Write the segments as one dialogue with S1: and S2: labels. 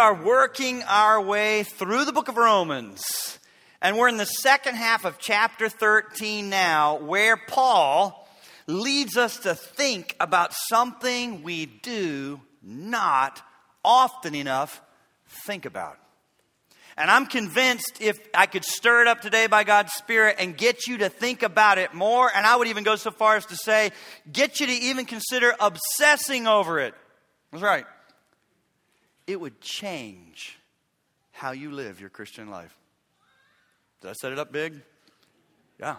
S1: are working our way through the book of Romans, and we're in the second half of chapter 13 now, where Paul leads us to think about something we do not often enough think about. And I'm convinced if I could stir it up today by God's Spirit and get you to think about it more, and I would even go so far as to say, get you to even consider obsessing over it. That's right. It would change how you live your Christian life. Did I set it up big? Yeah.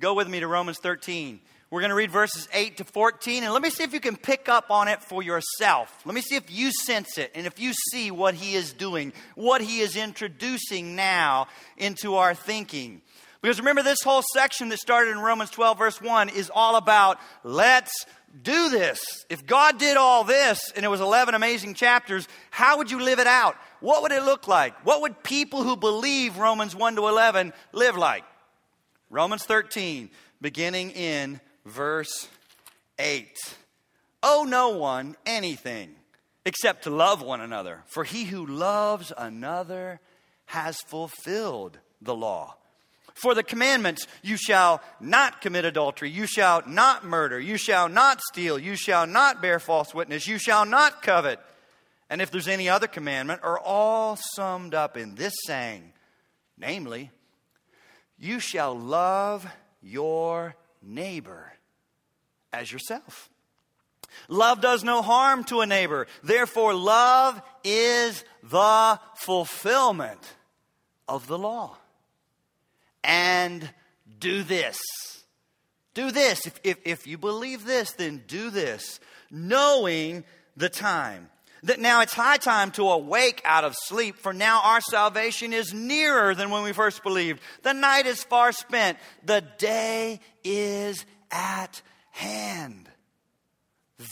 S1: Go with me to Romans 13. We're going to read verses 8 to 14, and let me see if you can pick up on it for yourself. Let me see if you sense it and if you see what he is doing, what he is introducing now into our thinking. Because remember, this whole section that started in Romans 12, verse 1, is all about let's do this. If God did all this and it was 11 amazing chapters, how would you live it out? What would it look like? What would people who believe Romans 1 to 11 live like? Romans 13, beginning in verse 8. Owe no one anything except to love one another, for he who loves another has fulfilled the law. For the commandments, you shall not commit adultery, you shall not murder, you shall not steal, you shall not bear false witness, you shall not covet. And if there's any other commandment, are all summed up in this saying, namely, you shall love your neighbor as yourself. Love does no harm to a neighbor. Therefore, love is the fulfillment of the law. And do this. Do this. If, if, if, you believe this, then do this, knowing the time. That now it's high time to awake out of sleep, for now our salvation is nearer than when we first believed. The night is far spent, the day is at hand.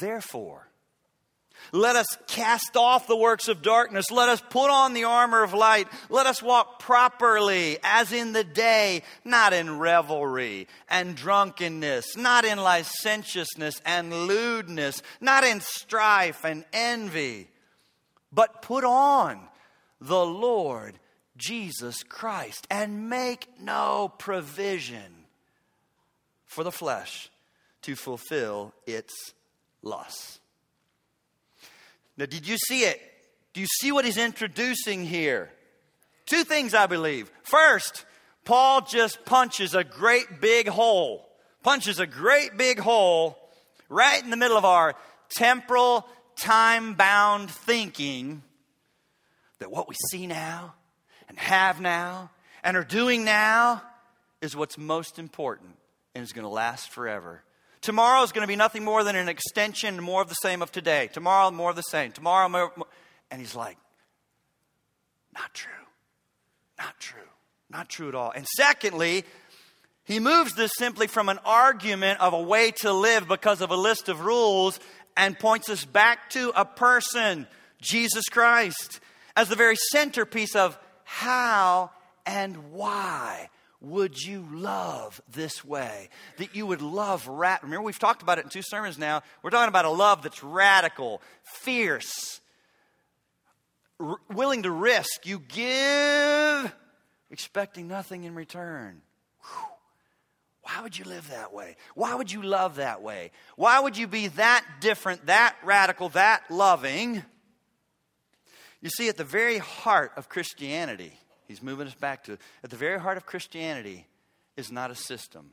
S1: Therefore, let us cast off the works of darkness. Let us put on the armor of light. Let us walk properly as in the day, not in revelry and drunkenness, not in licentiousness and lewdness, not in strife and envy, but put on the Lord Jesus Christ and make no provision for the flesh to fulfill its lusts. Now, did you see it? Do you see what he's introducing here? Two things, I believe. First, Paul just punches a great big hole, punches a great big hole right in the middle of our temporal, time bound thinking that what we see now and have now and are doing now is what's most important and is going to last forever. Tomorrow is going to be nothing more than an extension, more of the same of today. Tomorrow, more of the same. Tomorrow, more. more. And he's like, not true. Not true. Not true at all. And secondly, he moves this simply from an argument of a way to live because of a list of rules and points us back to a person, Jesus Christ, as the very centerpiece of how and why would you love this way? That you would love rat. Remember, we've talked about it in two sermons now. We're talking about a love that's radical, fierce, r- willing to risk. You give, expecting nothing in return. Whew. Why would you live that way? Why would you love that way? Why would you be that different, that radical, that loving? You see, at the very heart of Christianity, He's moving us back to at the very heart of Christianity is not a system,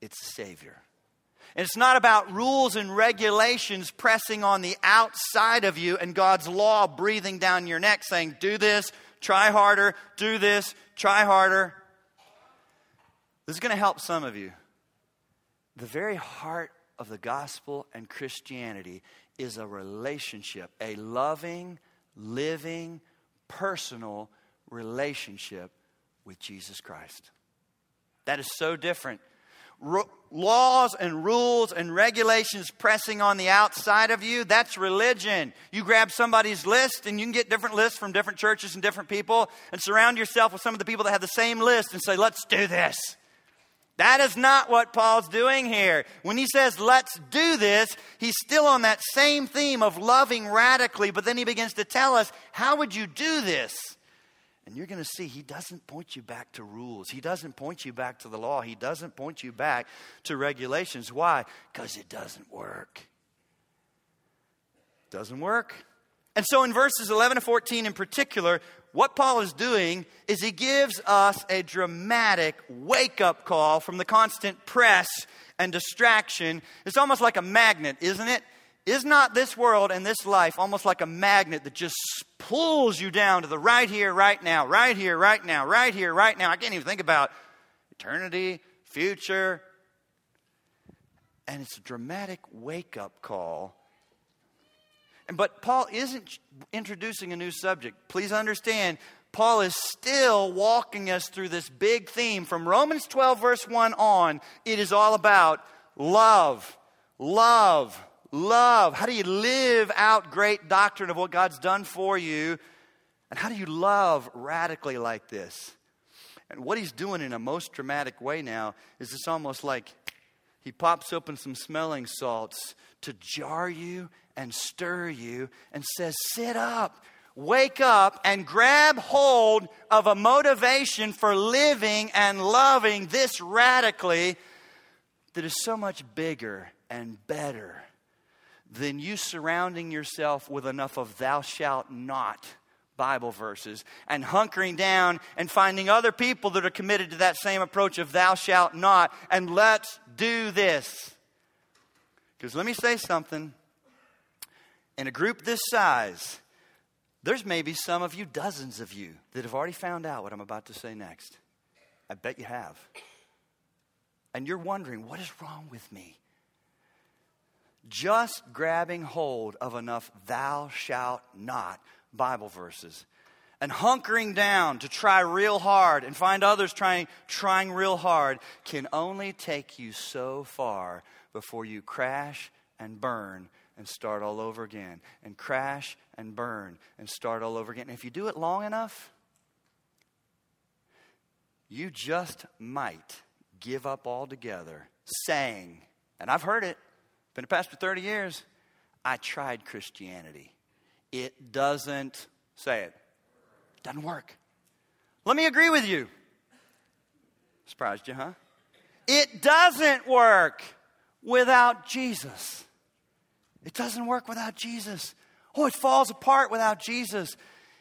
S1: it's a Savior. And it's not about rules and regulations pressing on the outside of you and God's law breathing down your neck saying, do this, try harder, do this, try harder. This is going to help some of you. The very heart of the gospel and Christianity is a relationship, a loving, living, personal relationship with Jesus Christ. That is so different. R- laws and rules and regulations pressing on the outside of you, that's religion. You grab somebody's list, and you can get different lists from different churches and different people, and surround yourself with some of the people that have the same list and say, let's do this. That is not what Paul's doing here. When he says, let's do this, he's still on that same theme of loving radically, but then he begins to tell us, how would you do this? And you're going to see he doesn't point you back to rules. He doesn't point you back to the law. He doesn't point you back to regulations. Why? Because it doesn't work. Doesn't work. And so in verses 11 to 14 in particular, what Paul is doing is he gives us a dramatic wake up call from the constant press and distraction. It's almost like a magnet, isn't it? Is not this world and this life almost like a magnet that just pulls you down to the right here, right now, right here, right now, right here, right now? I can't even think about eternity, future. And it's a dramatic wake up call but Paul isn't introducing a new subject. Please understand, Paul is still walking us through this big theme. From Romans 12, verse 1 on, it is all about love, love, love. How do you live out great doctrine of what God's done for you? And how do you love radically like this? And what he's doing in a most dramatic way now is it's almost like he pops open some smelling salts to jar you and stir you and says, Sit up, wake up, and grab hold of a motivation for living and loving this radically that is so much bigger and better than you surrounding yourself with enough of thou shalt not Bible verses and hunkering down and finding other people that are committed to that same approach of thou shalt not and let's do this. Because let me say something in a group this size, there's maybe some of you, dozens of you, that have already found out what I'm about to say next. I bet you have. And you're wondering, what is wrong with me? Just grabbing hold of enough thou shalt not Bible verses and hunkering down to try real hard and find others trying, trying real hard can only take you so far before you crash and burn and start all over again, and crash and burn and start all over again. And if you do it long enough, you just might give up altogether saying, and I've heard it, been a pastor 30 years, I tried Christianity. It doesn't, say it, doesn't work. Let me agree with you. Surprised you, huh? It doesn't work without Jesus. It doesn't work without Jesus. Oh, it falls apart without Jesus.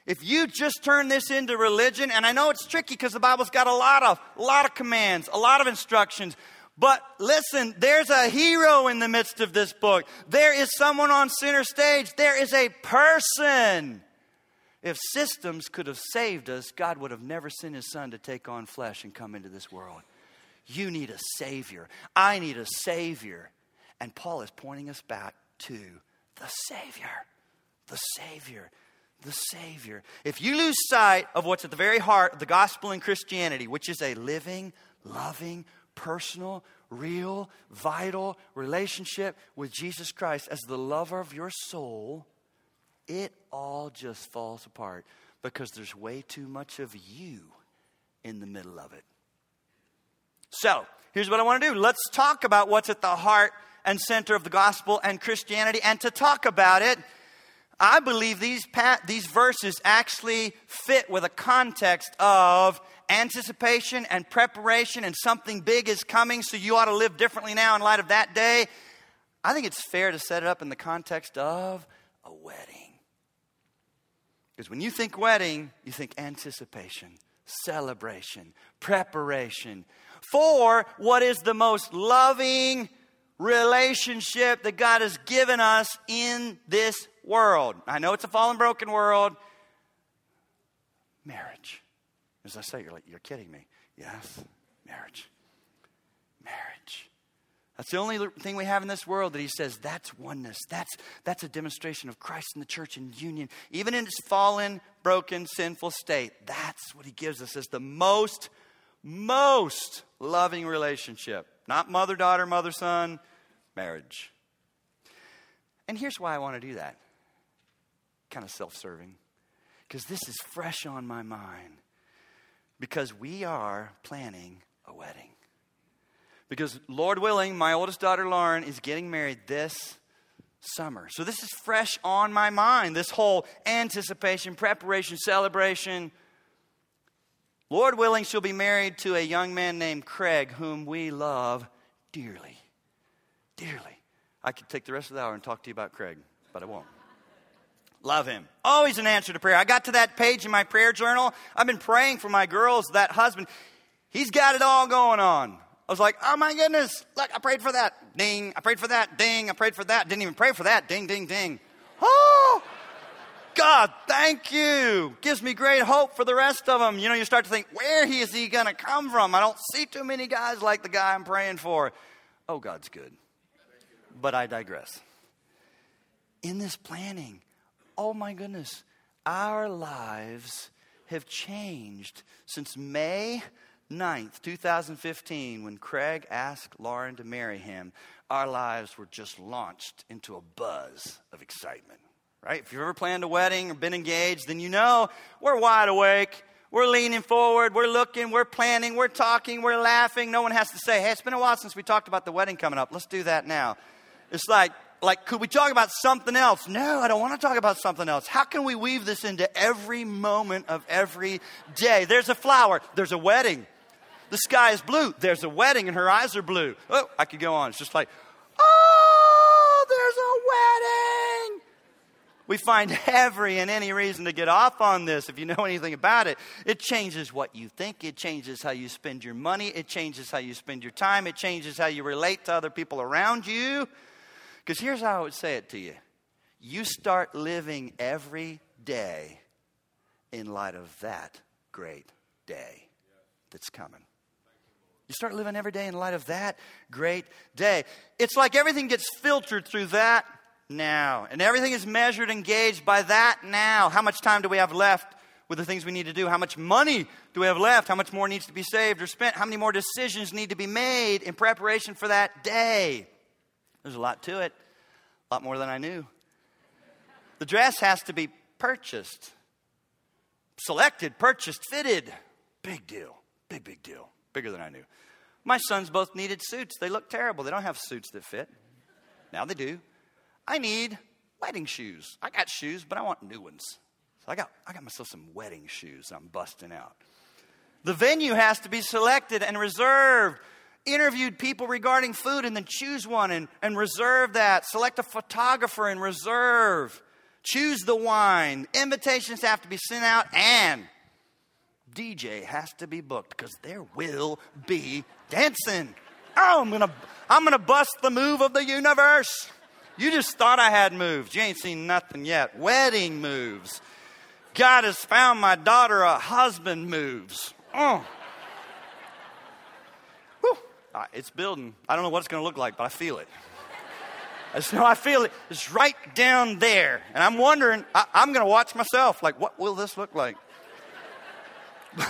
S1: If you just turn this into religion, and I know it's tricky because the Bible's got a lot of, a lot of commands, a lot of instructions, but listen, there's a hero in the midst of this book. There is someone on center stage. There is a person. If systems could have saved us, God would have never sent his son to take on flesh and come into this world. You need a savior. I need a savior. And Paul is pointing us back to the Savior. The Savior. The Savior. If you lose sight of what's at the very heart of the gospel in Christianity, which is a living, loving, personal, real, vital relationship with Jesus Christ as the lover of your soul, it all just falls apart because there's way too much of you in the middle of it. So, here's what I want to do. Let's talk about what's at the heart and center of the gospel and Christianity. And to talk about it, I believe these, these verses actually fit with a context of anticipation and preparation, and something big is coming, so you ought to live differently now in light of that day. I think it's fair to set it up in the context of a wedding. Because when you think wedding, you think anticipation, celebration, preparation for what is the most loving, relationship that God has given us in this world. I know it's a fallen, broken world. Marriage. As I say, you're like, you're kidding me. Yes, marriage. Marriage. That's the only thing we have in this world that he says that's oneness. That's, that's a demonstration of Christ and the church in union. Even in its fallen, broken, sinful state, that's what he gives us as the most, most loving relationship. Not mother daughter, mother son, marriage. And here's why I want to do that kind of self serving. Because this is fresh on my mind. Because we are planning a wedding. Because, Lord willing, my oldest daughter Lauren is getting married this summer. So, this is fresh on my mind this whole anticipation, preparation, celebration. Lord willing, she'll be married to a young man named Craig, whom we love dearly. Dearly. I could take the rest of the hour and talk to you about Craig, but I won't. Love him. Always an answer to prayer. I got to that page in my prayer journal. I've been praying for my girls, that husband. He's got it all going on. I was like, oh my goodness, look, I prayed for that. Ding. I prayed for that. Ding. I prayed for that. Didn't even pray for that. Ding, ding, ding. Oh, God, thank you. Gives me great hope for the rest of them. You know, you start to think, where is he going to come from? I don't see too many guys like the guy I'm praying for. Oh, God's good. But I digress. In this planning, oh my goodness, our lives have changed since May 9th, 2015, when Craig asked Lauren to marry him. Our lives were just launched into a buzz of excitement right? If you've ever planned a wedding or been engaged, then you know we're wide awake. We're leaning forward. We're looking. We're planning. We're talking. We're laughing. No one has to say, hey, it's been a while since we talked about the wedding coming up. Let's do that now. It's like, like, could we talk about something else? No, I don't want to talk about something else. How can we weave this into every moment of every day? There's a flower. There's a wedding. The sky is blue. There's a wedding and her eyes are blue. Oh, I could go on. It's just like, oh, there's a wedding. We find every and any reason to get off on this if you know anything about it. It changes what you think, it changes how you spend your money, it changes how you spend your time, it changes how you relate to other people around you. Because here's how I would say it to you you start living every day in light of that great day that's coming. You start living every day in light of that great day. It's like everything gets filtered through that now. And everything is measured and gauged by that now. How much time do we have left with the things we need to do? How much money do we have left? How much more needs to be saved or spent? How many more decisions need to be made in preparation for that day? There's a lot to it, a lot more than I knew. The dress has to be purchased, selected, purchased, fitted. Big deal. Big, big deal. Bigger than I knew. My sons both needed suits. They look terrible. They don't have suits that fit. Now they do. I need wedding shoes. I got shoes, but I want new ones. So I got, I got myself some wedding shoes I'm busting out. The venue has to be selected and reserved. Interviewed people regarding food and then choose one and, and reserve that. Select a photographer and reserve. Choose the wine. Invitations have to be sent out and DJ has to be booked because there will be dancing. Oh, I'm gonna, I'm gonna bust the move of the universe. You just thought I had moves. You ain't seen nothing yet. Wedding moves. God has found my daughter a husband moves. Oh. It's building. I don't know what it's going to look like, but I feel it. I know I feel it. It's right down there. And I'm wondering, I, am going to watch myself. Like, what will this look like?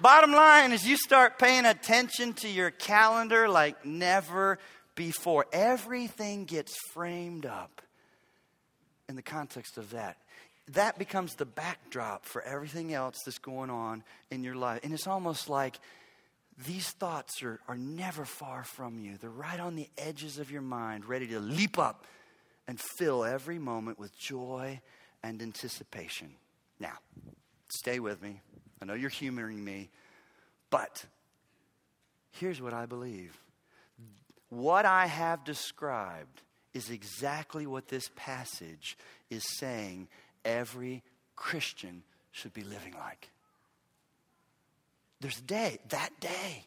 S1: Bottom line is, you start paying attention to your calendar like never before. Everything gets framed up in the context of that. That becomes the backdrop for everything else that's going on in your life. And it's almost like these thoughts are, are never far from you. They're right on the edges of your mind, ready to leap up and fill every moment with joy and anticipation. Now, stay with me. I know you're humoring me, but here's what I believe what I have described is exactly what this passage is saying every Christian should be living like. There's a day, that day.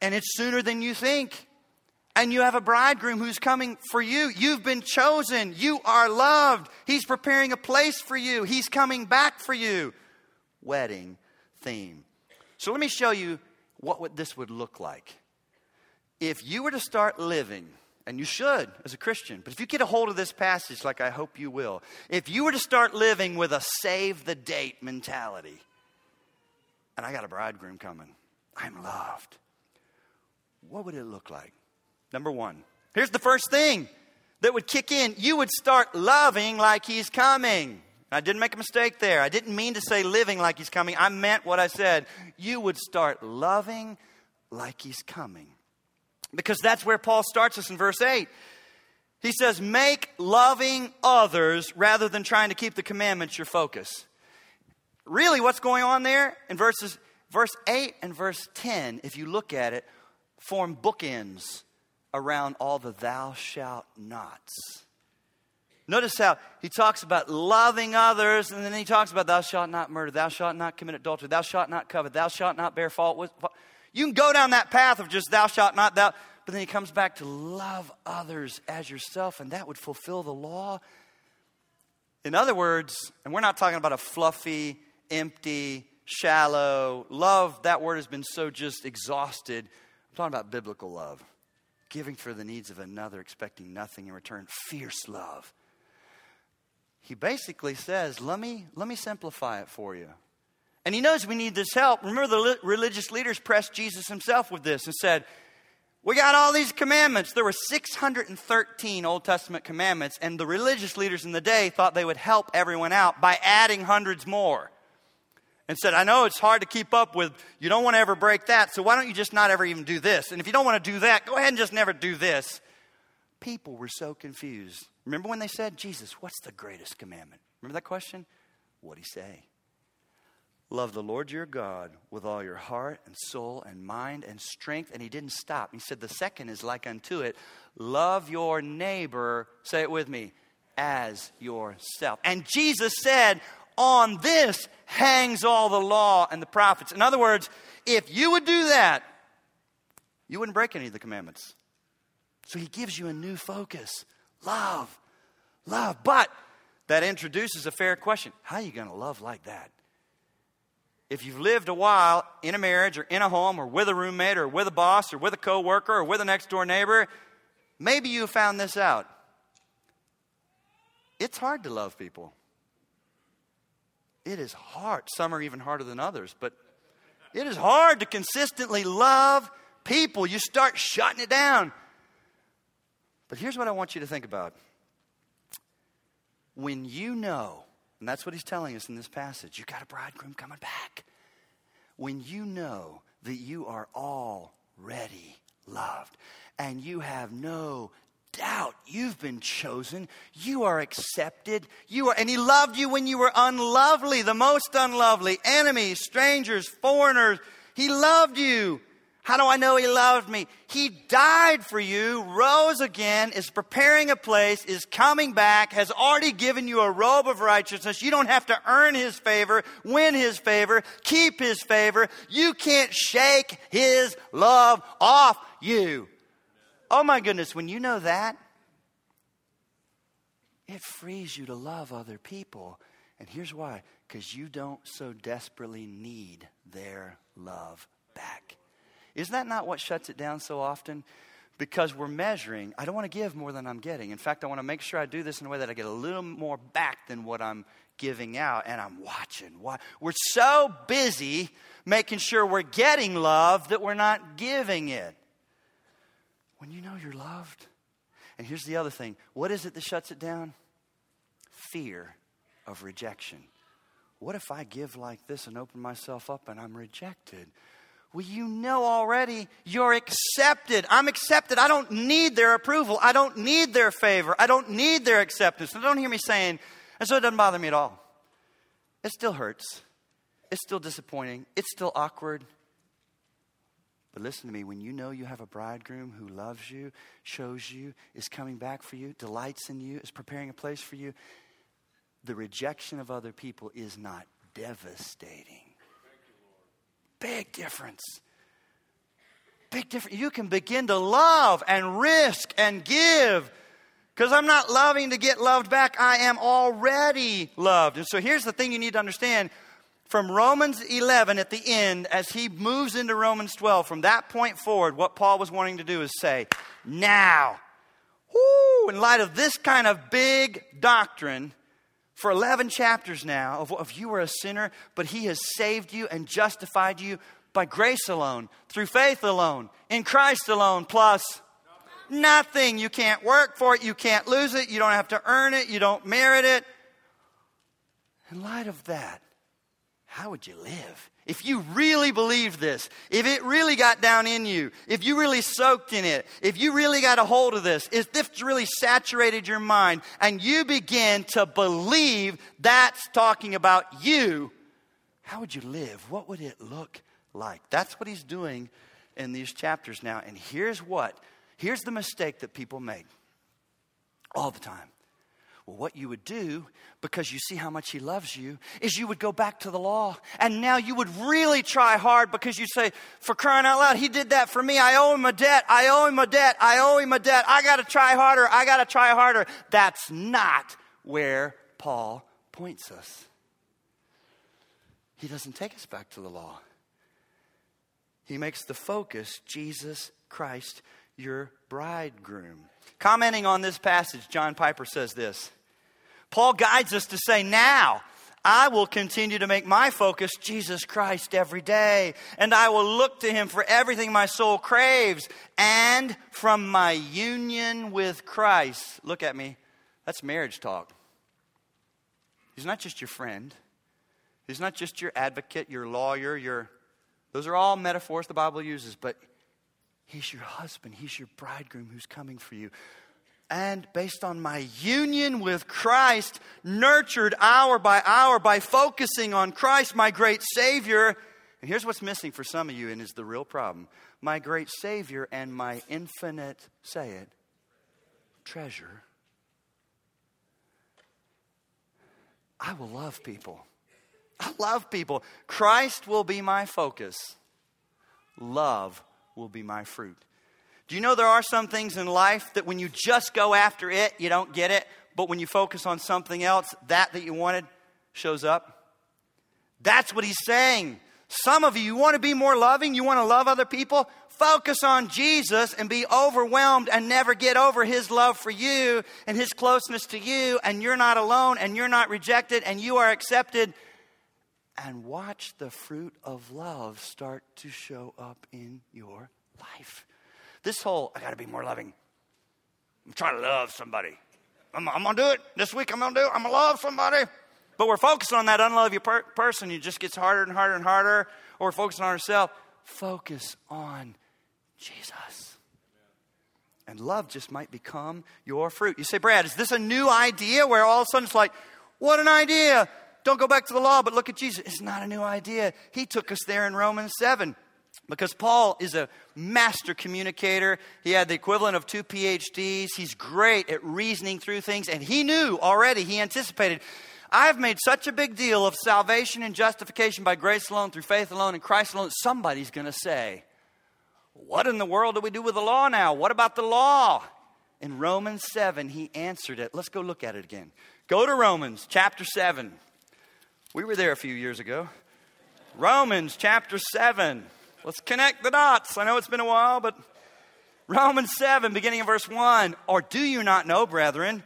S1: And it's sooner than you think. And you have a bridegroom who's coming for you. You've been chosen. You are loved. He's preparing a place for you. He's coming back for you. Wedding theme. So let me show you what this would look like if you were to start living, and you should as a Christian, but if you get a hold of this passage, like I hope you will, if you were to start living with a save the date mentality, and I got a bridegroom coming, I'm loved, what would it look like? Number one, here's the first thing that would kick in you would start loving like he's coming. I didn't make a mistake there. I didn't mean to say living like he's coming. I meant what I said. You would start loving like he's coming. Because that's where Paul starts us in verse 8. He says, Make loving others rather than trying to keep the commandments your focus. Really, what's going on there in verses verse 8 and verse 10, if you look at it, form bookends around all the thou shalt nots. Notice how he talks about loving others, and then he talks about thou shalt not murder, thou shalt not commit adultery, thou shalt not covet, thou shalt not bear fault. You can go down that path of just thou shalt not, thou, but then he comes back to love others as yourself, and that would fulfill the law. In other words, and we're not talking about a fluffy, empty, shallow love. That word has been so just exhausted. I'm talking about biblical love, giving for the needs of another, expecting nothing in return, fierce love he basically says, let me, let me simplify it for you. And he knows we need this help. Remember, the li- religious leaders pressed Jesus himself with this and said, We got all these commandments. There were 613 Old Testament commandments, and the religious leaders in the day thought they would help everyone out by adding hundreds more. And said, I know it's hard to keep up with. You don't want to ever break that, so why don't you just not ever even do this? And if you don't want to do that, go ahead and just never do this. People were so confused. Remember when they said, Jesus, what's the greatest commandment? Remember that question? What'd he say? Love the Lord your God with all your heart and soul and mind and strength. And he didn't stop. He said, The second is like unto it love your neighbor, say it with me, as yourself. And Jesus said, On this hangs all the law and the prophets. In other words, if you would do that, you wouldn't break any of the commandments. So he gives you a new focus love, love. But that introduces a fair question how are you going to love like that? If you've lived a while in a marriage or in a home or with a roommate or with a boss or with a coworker or with a next door neighbor, maybe you found this out. It's hard to love people. It is hard. Some are even harder than others, but it is hard to consistently love people. You start shutting it down. But here's what I want you to think about. When you know, and that's what he's telling us in this passage, you got a bridegroom coming back. When you know that you are already loved and you have no doubt you've been chosen, you are accepted, you are and he loved you when you were unlovely, the most unlovely, enemies, strangers, foreigners. He loved you. How do I know He loved me? He died for you, rose again, is preparing a place, is coming back, has already given you a robe of righteousness. You don't have to earn His favor, win His favor, keep His favor. You can't shake His love off you. Oh my goodness, when you know that, it frees you to love other people. And here's why because you don't so desperately need their love back. Isn't that not what shuts it down so often? Because we're measuring, I don't want to give more than I'm getting. In fact, I want to make sure I do this in a way that I get a little more back than what I'm giving out, and I'm watching. We're so busy making sure we're getting love that we're not giving it. When you know you're loved, and here's the other thing what is it that shuts it down? Fear of rejection. What if I give like this and open myself up and I'm rejected? Well, you know already you're accepted. I'm accepted. I don't need their approval. I don't need their favor. I don't need their acceptance. So don't hear me saying, and so it doesn't bother me at all. It still hurts. It's still disappointing. It's still awkward. But listen to me when you know you have a bridegroom who loves you, shows you, is coming back for you, delights in you, is preparing a place for you, the rejection of other people is not devastating. Big difference. Big difference. You can begin to love and risk and give. Because I'm not loving to get loved back. I am already loved. And so here's the thing you need to understand. From Romans 11 at the end, as he moves into Romans 12, from that point forward, what Paul was wanting to do is say, now, whoo, in light of this kind of big doctrine, for 11 chapters now of, of you were a sinner, but he has saved you and justified you by grace alone, through faith alone, in Christ alone, plus nothing. You can't work for it, you can't lose it, you don't have to earn it, you don't merit it. In light of that, how would you live? If you really believed this, if it really got down in you, if you really soaked in it, if you really got a hold of this, if this really saturated your mind and you begin to believe that's talking about you, how would you live? What would it look like? That's what he's doing in these chapters now. And here's what here's the mistake that people make all the time. Well, what you would do, because you see how much He loves you, is you would go back to the law. And now you would really try hard because you say, for crying out loud, He did that for me. I owe Him a debt. I owe Him a debt. I owe Him a debt. I got to try harder. I got to try harder. That's not where Paul points us. He doesn't take us back to the law. He makes the focus Jesus Christ, your bridegroom. Commenting on this passage, John Piper says this Paul guides us to say, Now, I will continue to make my focus Jesus Christ every day, and I will look to him for everything my soul craves, and from my union with Christ. Look at me. That's marriage talk. He's not just your friend. He's not just your advocate, your lawyer, your those are all metaphors the Bible uses, but he's your husband, he's your bridegroom who's coming for you and based on my union with Christ, nurtured hour by hour by focusing on Christ, my great Savior. And here's what's missing for some of you, and is the real problem my great Savior and my infinite, say it, treasure. I will love people. I love people. Christ will be my focus, love will be my fruit. Do you know there are some things in life that when you just go after it, you don't get it, but when you focus on something else, that that you wanted shows up? That's what he's saying. Some of you, you want to be more loving, you want to love other people, focus on Jesus and be overwhelmed and never get over his love for you and his closeness to you, and you're not alone and you're not rejected and you are accepted. And watch the fruit of love start to show up in your life. This whole, I got to be more loving. I'm trying to love somebody. I'm, I'm going to do it this week. I'm going to do it. I'm going to love somebody. But we're focused on that unloving per- person. It just gets harder and harder and harder. Or we're focused on ourselves. Focus on Jesus. And love just might become your fruit. You say, Brad, is this a new idea where all of a sudden it's like, what an idea? Don't go back to the law, but look at Jesus. It's not a new idea. He took us there in Romans 7. Because Paul is a master communicator. He had the equivalent of two PhDs. He's great at reasoning through things. And he knew already, he anticipated, I've made such a big deal of salvation and justification by grace alone, through faith alone, in Christ alone. Somebody's going to say, What in the world do we do with the law now? What about the law? In Romans 7, he answered it. Let's go look at it again. Go to Romans chapter 7. We were there a few years ago. Romans chapter 7. Let's connect the dots. I know it's been a while, but Romans 7, beginning of verse 1. Or do you not know, brethren?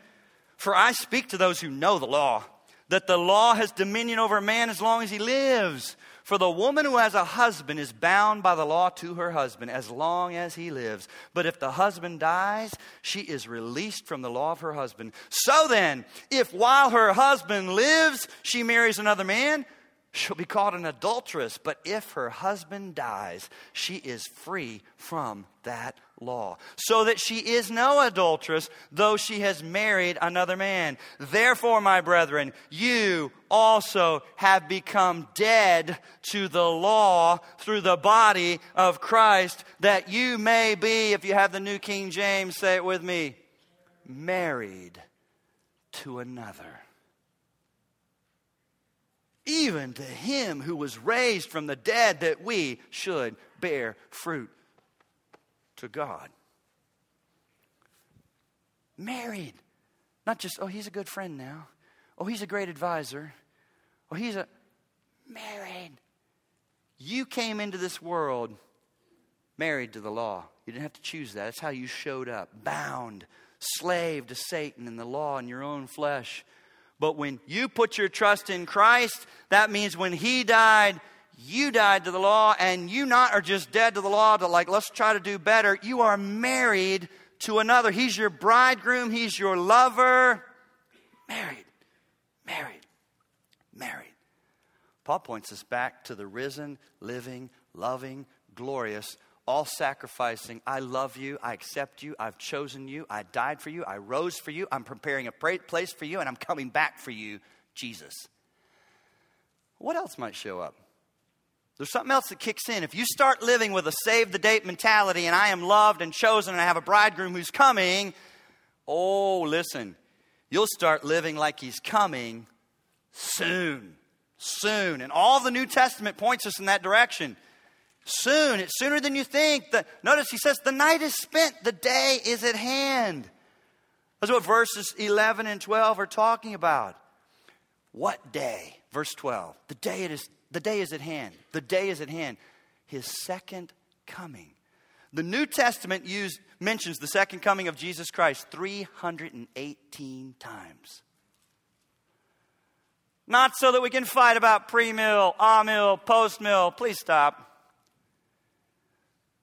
S1: For I speak to those who know the law, that the law has dominion over a man as long as he lives. For the woman who has a husband is bound by the law to her husband as long as he lives. But if the husband dies, she is released from the law of her husband. So then, if while her husband lives, she marries another man, she'll be called an adulteress. But if her husband dies, she is free from that law. So that she is no adulteress, though she has married another man. Therefore, my brethren, you also have become dead to the law through the body of Christ, that you may be, if you have the New King James, say it with me, married to another even to him who was raised from the dead, that we should bear fruit to God. Married. Not just, oh, he's a good friend now. Oh, he's a great advisor. Oh, he's a. Married. You came into this world married to the law. You didn't have to choose that. That's how you showed up. Bound, slave to Satan and the law in your own flesh. But when you put your trust in Christ, that means when He died, you died to the law, and you not are just dead to the law to like, let's try to do better. You are married to another. He's your bridegroom, He's your lover. Married, married, married. Paul points us back to the risen, living, loving, glorious, all sacrificing. I love you. I accept you. I've chosen you. I died for you. I rose for you. I'm preparing a place for you, and I'm coming back for you, Jesus. What else might show up? There's something else that kicks in. If you start living with a save the date mentality and I am loved and chosen and I have a bridegroom who's coming, oh, listen, you'll start living like he's coming soon. Soon. And all the New Testament points us in that direction. Soon. It's sooner than you think. The, notice he says, the night is spent, the day is at hand. That's what verses 11 and 12 are talking about. What day? Verse 12. The day, it is, the day is at hand. The day is at hand. His second coming. The New Testament use, mentions the second coming of Jesus Christ 318 times. Not so that we can fight about pre mill, ah mill, post mill. Please stop.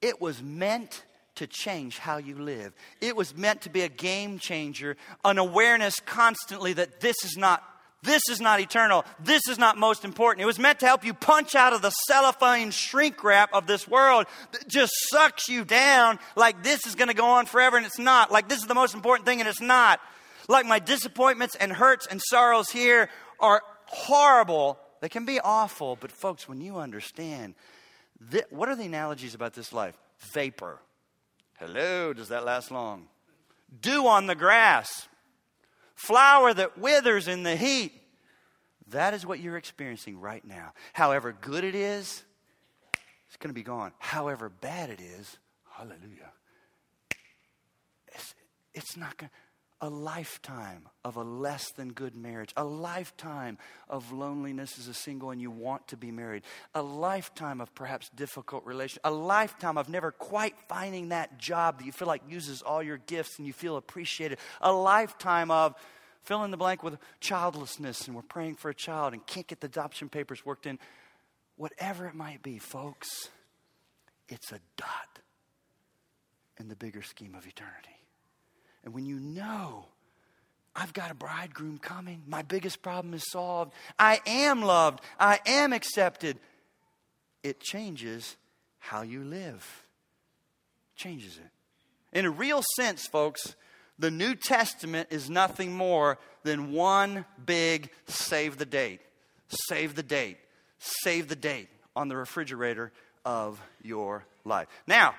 S1: It was meant to change how you live. It was meant to be a game changer, an awareness constantly that this is not this is not eternal. This is not most important. It was meant to help you punch out of the cellophane shrink wrap of this world that just sucks you down like this is going to go on forever and it's not. Like this is the most important thing and it's not. Like my disappointments and hurts and sorrows here are horrible. They can be awful, but folks, when you understand, th- what are the analogies about this life? Vapor. Hello, does that last long? Dew on the grass flower that withers in the heat. That is what you're experiencing right now. However good it is, it's going to be gone. However bad it is, hallelujah, it's, it's not going to a lifetime of a less than good marriage, a lifetime of loneliness as a single and you want to be married, a lifetime of perhaps difficult relations, a lifetime of never quite finding that job that you feel like uses all your gifts and you feel appreciated, a lifetime of fill in the blank with childlessness and we're praying for a child and can't get the adoption papers worked in. Whatever it might be, folks, it's a dot in the bigger scheme of eternity. And when you know, I've got a bridegroom coming, my biggest problem is solved, I am loved, I am accepted, it changes how you live. Changes it. In a real sense, folks, the New Testament is nothing more than one big save the date. Save the date. Save the date on the refrigerator of your life. Now,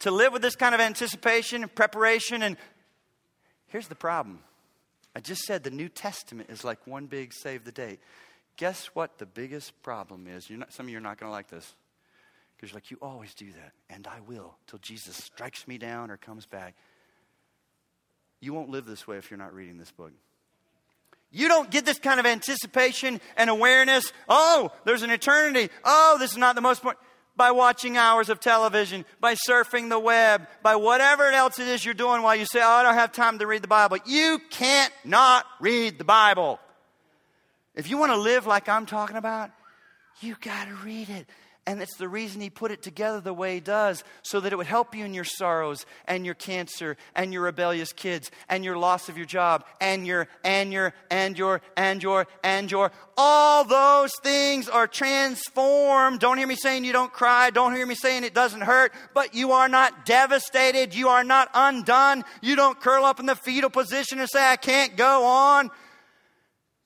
S1: to live with this kind of anticipation and preparation and Here's the problem. I just said the New Testament is like one big save the date. Guess what the biggest problem is? You're not, some of you are not going to like this. Because you're like, you always do that, and I will till Jesus strikes me down or comes back. You won't live this way if you're not reading this book. You don't get this kind of anticipation and awareness. Oh, there's an eternity. Oh, this is not the most important by watching hours of television, by surfing the web, by whatever else it is you're doing while you say, Oh, I don't have time to read the Bible. You can't not read the Bible. If you want to live like I'm talking about, you got to read it. And it's the reason he put it together the way he does, so that it would help you in your sorrows and your cancer and your rebellious kids and your loss of your job and your, and your, and your, and your, and your. All those things are transformed. Don't hear me saying you don't cry. Don't hear me saying it doesn't hurt, but you are not devastated. You are not undone. You don't curl up in the fetal position and say, I can't go on.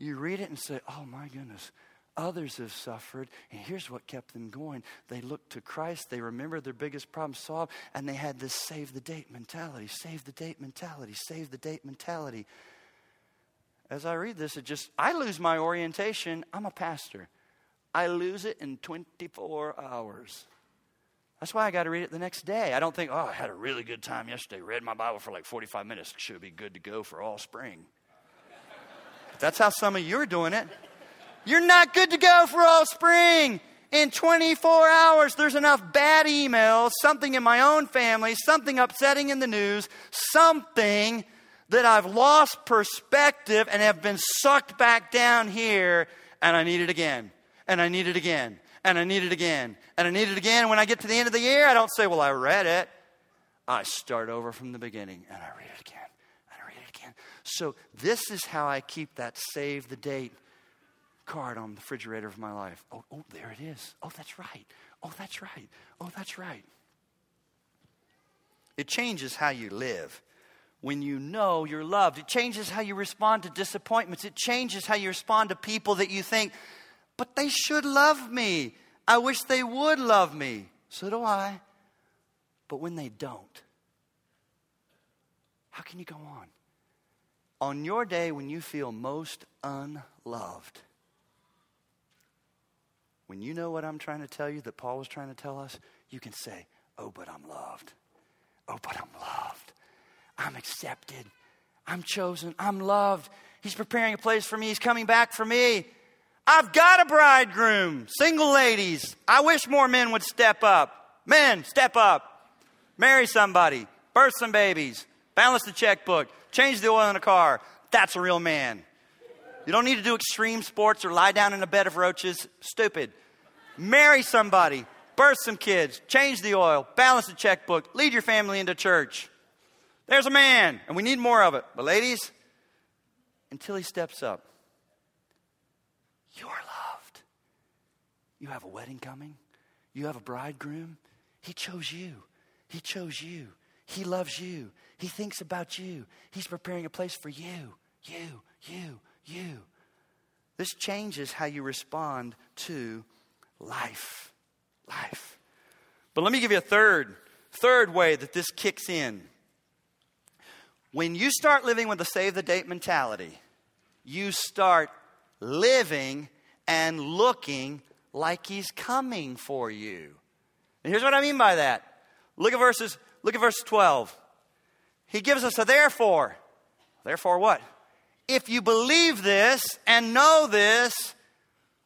S1: You read it and say, Oh my goodness Others have suffered, and here's what kept them going. They looked to Christ, they remembered their biggest problem solved, and they had this save the date mentality, save the date mentality, save the date mentality. As I read this, it just, I lose my orientation. I'm a pastor. I lose it in 24 hours. That's why I got to read it the next day. I don't think, oh, I had a really good time yesterday, read my Bible for like 45 minutes, should be good to go for all spring. that's how some of you are doing it. You're not good to go for all spring. In 24 hours, there's enough bad emails, something in my own family, something upsetting in the news, something that I've lost perspective and have been sucked back down here, and I need it again, and I need it again, and I need it again, and I need it again. When I get to the end of the year, I don't say, Well, I read it. I start over from the beginning, and I read it again, and I read it again. So, this is how I keep that save the date card on the refrigerator of my life. Oh, oh, there it is. Oh, that's right. Oh, that's right. Oh, that's right. It changes how you live when you know you're loved. It changes how you respond to disappointments. It changes how you respond to people that you think, but they should love me. I wish they would love me. So do I. But when they don't, how can you go on? On your day when you feel most unloved, when you know what I'm trying to tell you that Paul was trying to tell us, you can say, Oh, but I'm loved. Oh, but I'm loved. I'm accepted. I'm chosen. I'm loved. He's preparing a place for me. He's coming back for me. I've got a bridegroom. Single ladies, I wish more men would step up. Men, step up. Marry somebody. Birth some babies. Balance the checkbook. Change the oil in a car. That's a real man. You don't need to do extreme sports or lie down in a bed of roaches. Stupid. Marry somebody. Birth some kids. Change the oil. Balance the checkbook. Lead your family into church. There's a man, and we need more of it. But, ladies, until he steps up, you're loved. You have a wedding coming, you have a bridegroom. He chose you. He chose you. He loves you. He thinks about you. He's preparing a place for you, you, you, you. This changes how you respond to life. Life. But let me give you a third, third way that this kicks in. When you start living with a save the date mentality, you start living and looking like he's coming for you. And here's what I mean by that. Look at verses, look at verse 12. He gives us a therefore. Therefore what? If you believe this and know this,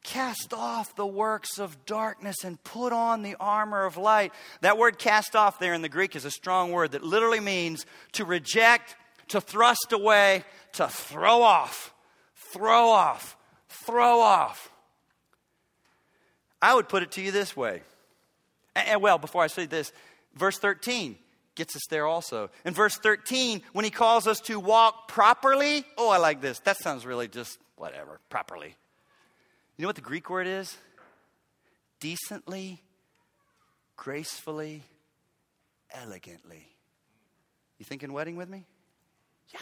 S1: cast off the works of darkness and put on the armor of light. That word cast off there in the Greek is a strong word that literally means to reject, to thrust away, to throw off, throw off, throw off. I would put it to you this way. And well, before I say this, verse 13 gets us there also. In verse 13, when he calls us to walk properly, oh, I like this. That sounds really just whatever, properly. You know what the Greek word is? Decently, gracefully, elegantly. You thinking wedding with me? Yeah,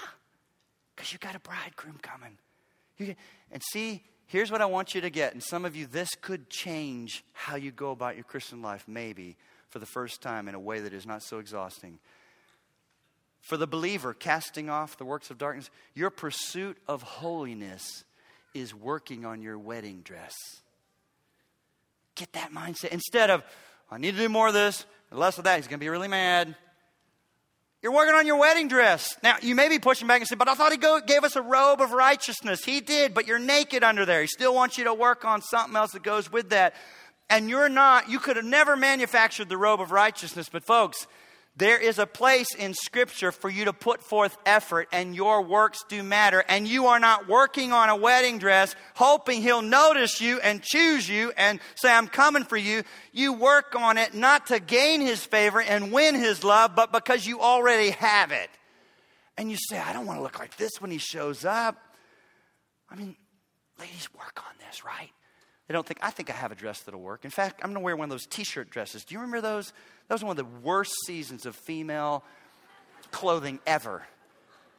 S1: because you got a bridegroom coming. You, and see, here's what I want you to get. And some of you, this could change how you go about your Christian life, maybe for the first time in a way that is not so exhausting. For the believer, casting off the works of darkness, your pursuit of holiness is working on your wedding dress. Get that mindset. Instead of, I need to do more of this, less of that, he's going to be really mad. You're working on your wedding dress. Now, you may be pushing back and say, but I thought he gave us a robe of righteousness. He did, but you're naked under there. He still wants you to work on something else that goes with that. And you're not, you could have never manufactured the robe of righteousness, but folks, there is a place in Scripture for you to put forth effort, and your works do matter. And you are not working on a wedding dress hoping He'll notice you and choose you and say, I'm coming for you. You work on it not to gain His favor and win His love, but because you already have it. And you say, I don't want to look like this when He shows up. I mean, ladies, work on this, right? They don't think, I think I have a dress that'll work. In fact, I'm going to wear one of those t shirt dresses. Do you remember those? That was one of the worst seasons of female clothing ever.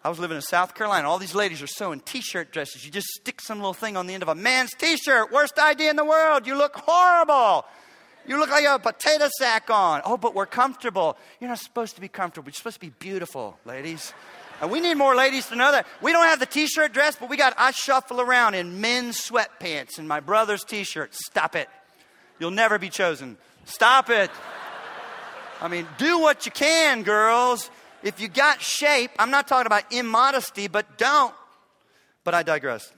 S1: I was living in South Carolina. All these ladies are sewing t shirt dresses. You just stick some little thing on the end of a man's t shirt. Worst idea in the world. You look horrible. You look like a potato sack on. Oh, but we're comfortable. You're not supposed to be comfortable. You're supposed to be beautiful, ladies. And we need more ladies to know that. We don't have the t shirt dress, but we got, I shuffle around in men's sweatpants and my brother's t shirt. Stop it. You'll never be chosen. Stop it. I mean, do what you can, girls. If you got shape, I'm not talking about immodesty, but don't. But I digress.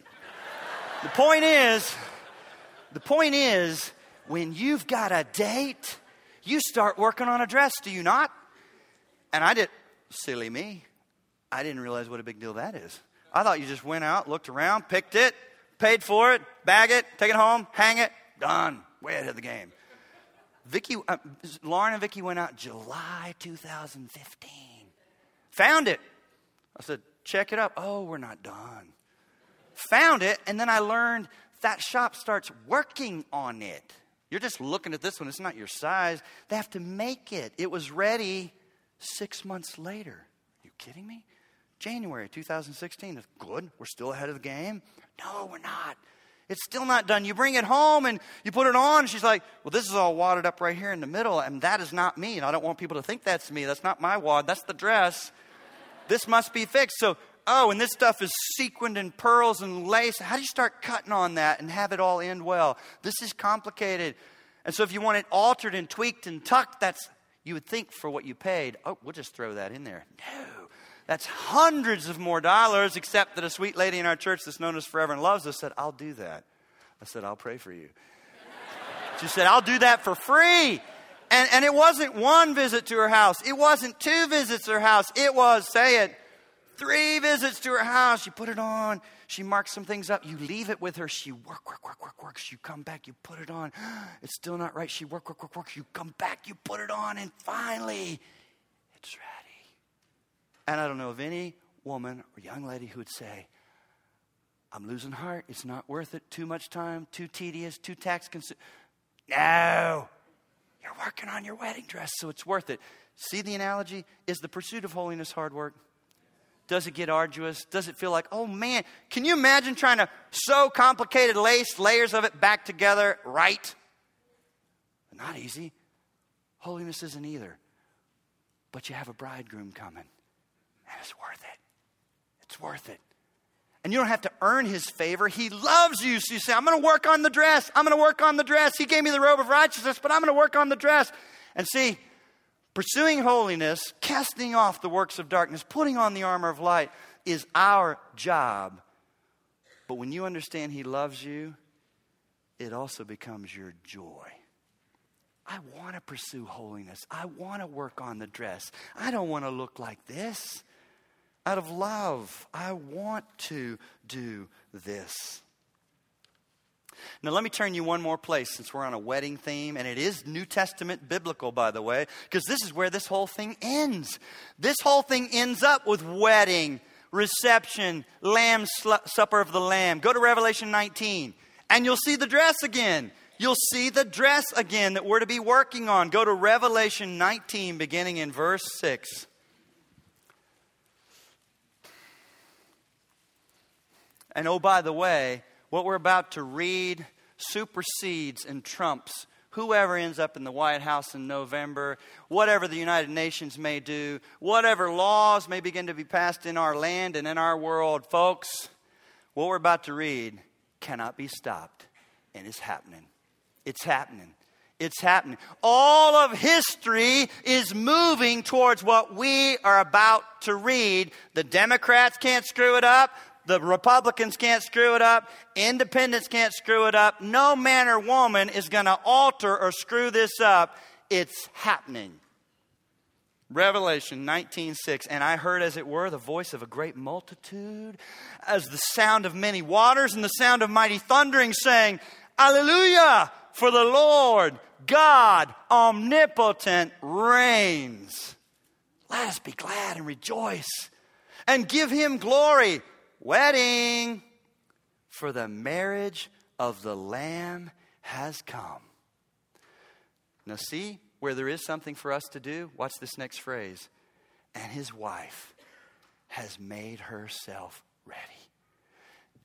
S1: The point is, the point is, when you've got a date, you start working on a dress, do you not? And I did, silly me. I didn't realize what a big deal that is. I thought you just went out, looked around, picked it, paid for it, bag it, take it home, hang it, done. Way ahead of the game. Vicky, uh, Lauren and Vicky went out July 2015. Found it. I said, check it up. Oh, we're not done. Found it, and then I learned that shop starts working on it. You're just looking at this one, it's not your size. They have to make it. It was ready six months later. Are you kidding me? January 2016 is good. We're still ahead of the game. No, we're not. It's still not done. You bring it home and you put it on. She's like, Well, this is all wadded up right here in the middle, and that is not me. And I don't want people to think that's me. That's not my wad. That's the dress. This must be fixed. So, oh, and this stuff is sequined in pearls and lace. How do you start cutting on that and have it all end well? This is complicated. And so, if you want it altered and tweaked and tucked, that's, you would think for what you paid, oh, we'll just throw that in there. No. That's hundreds of more dollars, except that a sweet lady in our church that's known as Forever and Loves us said, I'll do that. I said, I'll pray for you. She said, I'll do that for free. And, and it wasn't one visit to her house. It wasn't two visits to her house. It was, say it, three visits to her house. You put it on. She marks some things up. You leave it with her. She work, work, work, work, works. You come back. You put it on. It's still not right. She work, work, work, work. You come back. You put it on. And finally, it's ready. And I don't know of any woman or young lady who would say, I'm losing heart. It's not worth it. Too much time, too tedious, too tax consuming. No. You're working on your wedding dress, so it's worth it. See the analogy? Is the pursuit of holiness hard work? Does it get arduous? Does it feel like, oh man, can you imagine trying to sew complicated lace, layers of it back together right? Not easy. Holiness isn't either. But you have a bridegroom coming. And it's worth it. It's worth it. And you don't have to earn his favor. He loves you. So you say, I'm going to work on the dress. I'm going to work on the dress. He gave me the robe of righteousness, but I'm going to work on the dress. And see, pursuing holiness, casting off the works of darkness, putting on the armor of light is our job. But when you understand he loves you, it also becomes your joy. I want to pursue holiness. I want to work on the dress. I don't want to look like this out of love. I want to do this. Now, let me turn you one more place since we're on a wedding theme, and it is New Testament biblical, by the way, because this is where this whole thing ends. This whole thing ends up with wedding, reception, lamb supper of the lamb. Go to Revelation 19, and you'll see the dress again. You'll see the dress again that we're to be working on. Go to Revelation 19, beginning in verse 6. And oh, by the way, what we're about to read supersedes and trumps whoever ends up in the White House in November, whatever the United Nations may do, whatever laws may begin to be passed in our land and in our world, folks, what we're about to read cannot be stopped. And it's happening. It's happening. It's happening. All of history is moving towards what we are about to read. The Democrats can't screw it up. The Republicans can't screw it up. Independents can't screw it up. No man or woman is going to alter or screw this up. It's happening. Revelation 19:6 and I heard as it were the voice of a great multitude as the sound of many waters and the sound of mighty thundering saying Alleluia for the Lord God omnipotent reigns let us be glad and rejoice and give him glory Wedding, for the marriage of the Lamb has come. Now, see where there is something for us to do? Watch this next phrase. And his wife has made herself ready.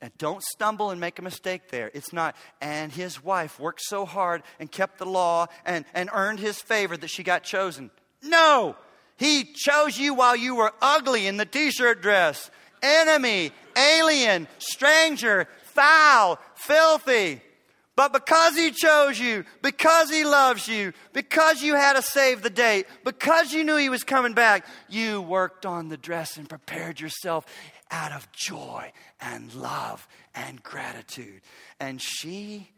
S1: And don't stumble and make a mistake there. It's not, and his wife worked so hard and kept the law and, and earned his favor that she got chosen. No! He chose you while you were ugly in the t shirt dress enemy, alien, stranger, foul, filthy. But because he chose you, because he loves you, because you had to save the date, because you knew he was coming back, you worked on the dress and prepared yourself out of joy and love and gratitude. And she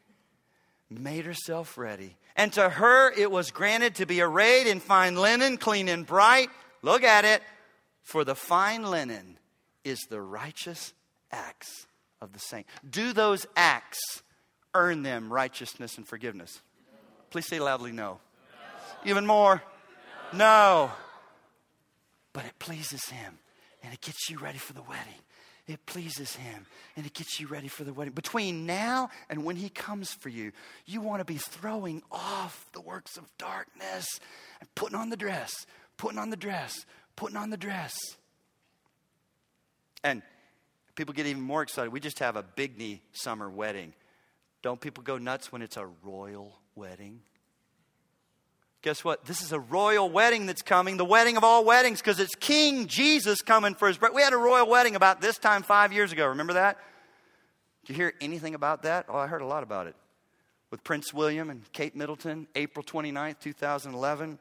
S1: made herself ready. And to her it was granted to be arrayed in fine linen, clean and bright. Look at it. For the fine linen is the righteous acts of the saint. Do those acts earn them righteousness and forgiveness? Please say loudly no. Even more? No. no. But it pleases him and it gets you ready for the wedding. it pleases Him and it gets you ready for the wedding. Between now and when He comes for you, you want to be throwing off the works of darkness and putting on the dress, putting on the dress, putting on the dress. And people get even more excited. We just have a big knee summer wedding. Don't people go nuts when it's a royal wedding? Guess what? This is a royal wedding that's coming, the wedding of all weddings, because it's King Jesus coming for his bride. We had a royal wedding about this time five years ago. Remember that? Did you hear anything about that? Oh, I heard a lot about it. With Prince William and Kate Middleton, April 29th, 2011.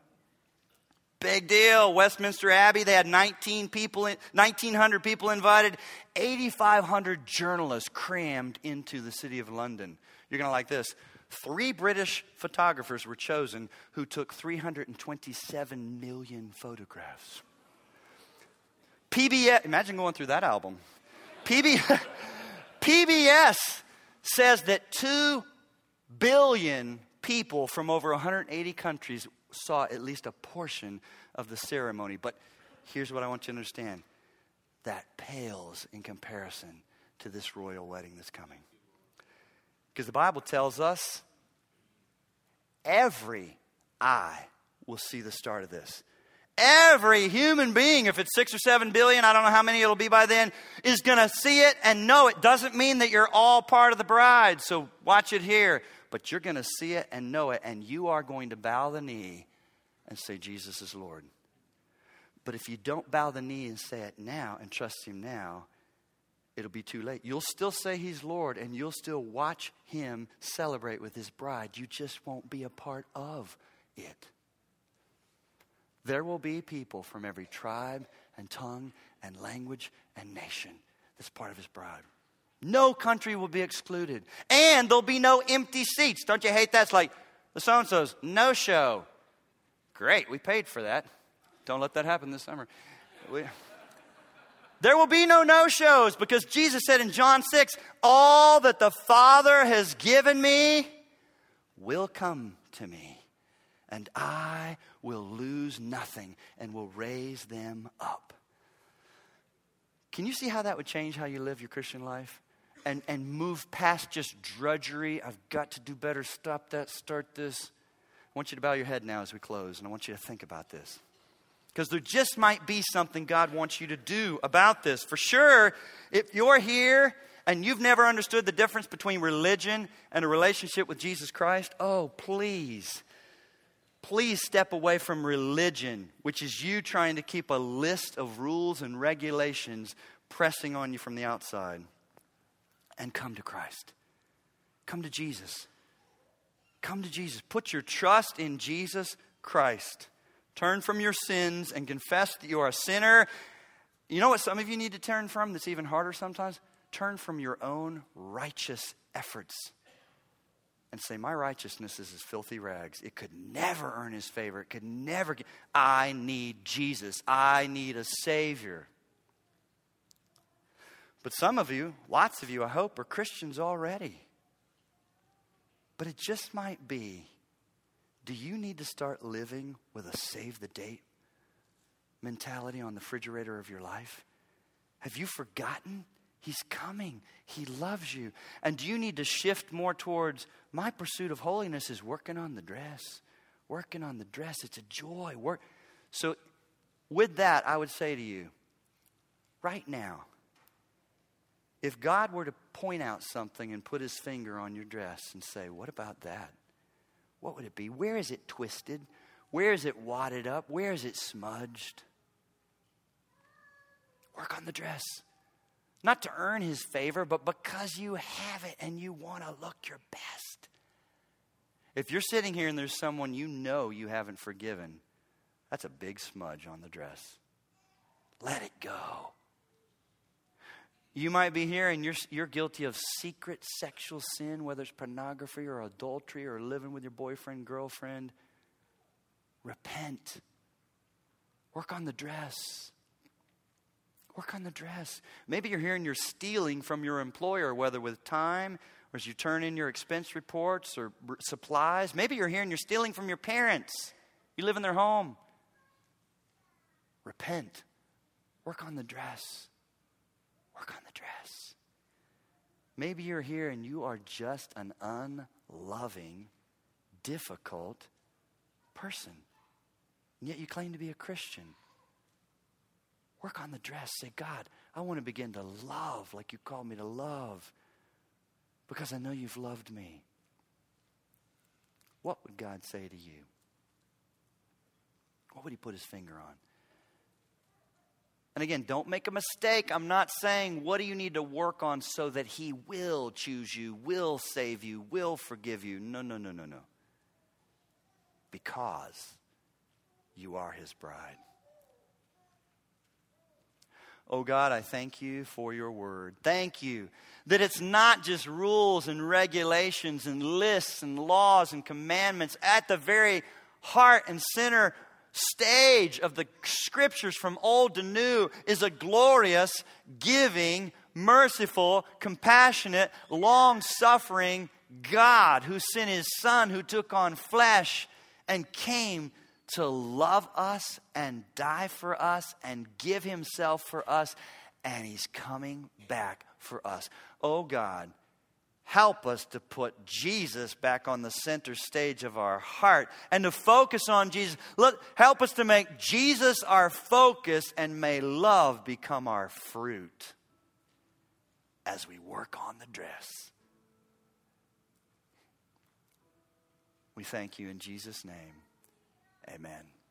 S1: Big deal. Westminster Abbey, they had 19 people, 1,900 people invited, 8,500 journalists crammed into the city of London. You're going to like this. Three British photographers were chosen who took 327 million photographs. PBS, imagine going through that album. PB, PBS says that 2 billion people from over 180 countries saw at least a portion of the ceremony. But here's what I want you to understand that pales in comparison to this royal wedding that's coming. Because the Bible tells us every eye will see the start of this. Every human being, if it's six or seven billion, I don't know how many it'll be by then, is going to see it and know it. Doesn't mean that you're all part of the bride. So watch it here. But you're going to see it and know it, and you are going to bow the knee and say, Jesus is Lord. But if you don't bow the knee and say it now and trust Him now, it'll be too late. You'll still say He's Lord and you'll still watch Him celebrate with His bride. You just won't be a part of it. There will be people from every tribe and tongue and language and nation that's part of His bride. No country will be excluded. And there'll be no empty seats. Don't you hate that? It's like the so and so's no show. Great, we paid for that. Don't let that happen this summer. We, there will be no no shows because Jesus said in John 6 All that the Father has given me will come to me, and I will lose nothing and will raise them up. Can you see how that would change how you live your Christian life? And, and move past just drudgery. I've got to do better. Stop that. Start this. I want you to bow your head now as we close, and I want you to think about this. Because there just might be something God wants you to do about this. For sure, if you're here and you've never understood the difference between religion and a relationship with Jesus Christ, oh, please, please step away from religion, which is you trying to keep a list of rules and regulations pressing on you from the outside, and come to Christ. Come to Jesus. Come to Jesus. Put your trust in Jesus Christ. Turn from your sins and confess that you are a sinner. You know what some of you need to turn from that's even harder sometimes? Turn from your own righteous efforts and say, My righteousness is as filthy rags. It could never earn his favor. It could never get. I need Jesus. I need a Savior. But some of you, lots of you, I hope, are Christians already. But it just might be do you need to start living with a save the date mentality on the refrigerator of your life? Have you forgotten? He's coming. He loves you. And do you need to shift more towards my pursuit of holiness is working on the dress? Working on the dress. It's a joy. Work. So, with that, I would say to you, right now, if God were to point out something and put his finger on your dress and say, What about that? what would it be? Where is it twisted? Where is it wadded up? Where is it smudged? Work on the dress. Not to earn his favor, but because you have it and you want to look your best. If you're sitting here and there's someone you know you haven't forgiven, that's a big smudge on the dress. Let it go. You might be here and you're, you're guilty of secret sexual sin, whether it's pornography or adultery or living with your boyfriend, girlfriend. Repent. Work on the dress. Work on the dress. Maybe you're here and you're stealing from your employer, whether with time or as you turn in your expense reports or supplies. Maybe you're here and you're stealing from your parents. You live in their home. Repent. Work on the dress. Work on the dress. Maybe you're here and you are just an unloving, difficult person. And yet you claim to be a Christian. Work on the dress. Say, God, I want to begin to love like you called me to love because I know you've loved me. What would God say to you? What would he put his finger on? And again, don't make a mistake. I'm not saying what do you need to work on so that he will choose you, will save you, will forgive you. No, no, no, no, no. Because you are his bride. Oh God, I thank you for your word. Thank you that it's not just rules and regulations and lists and laws and commandments. At the very heart and center stage of the scriptures from old to new is a glorious, giving, merciful, compassionate, long suffering God who sent his Son, who took on flesh and came to love us and die for us and give himself for us, and he's coming back for us. Oh God, help us to put Jesus back on the center stage of our heart and to focus on Jesus. Look, help us to make Jesus our focus and may love become our fruit as we work on the dress. We thank you in Jesus' name. Amen.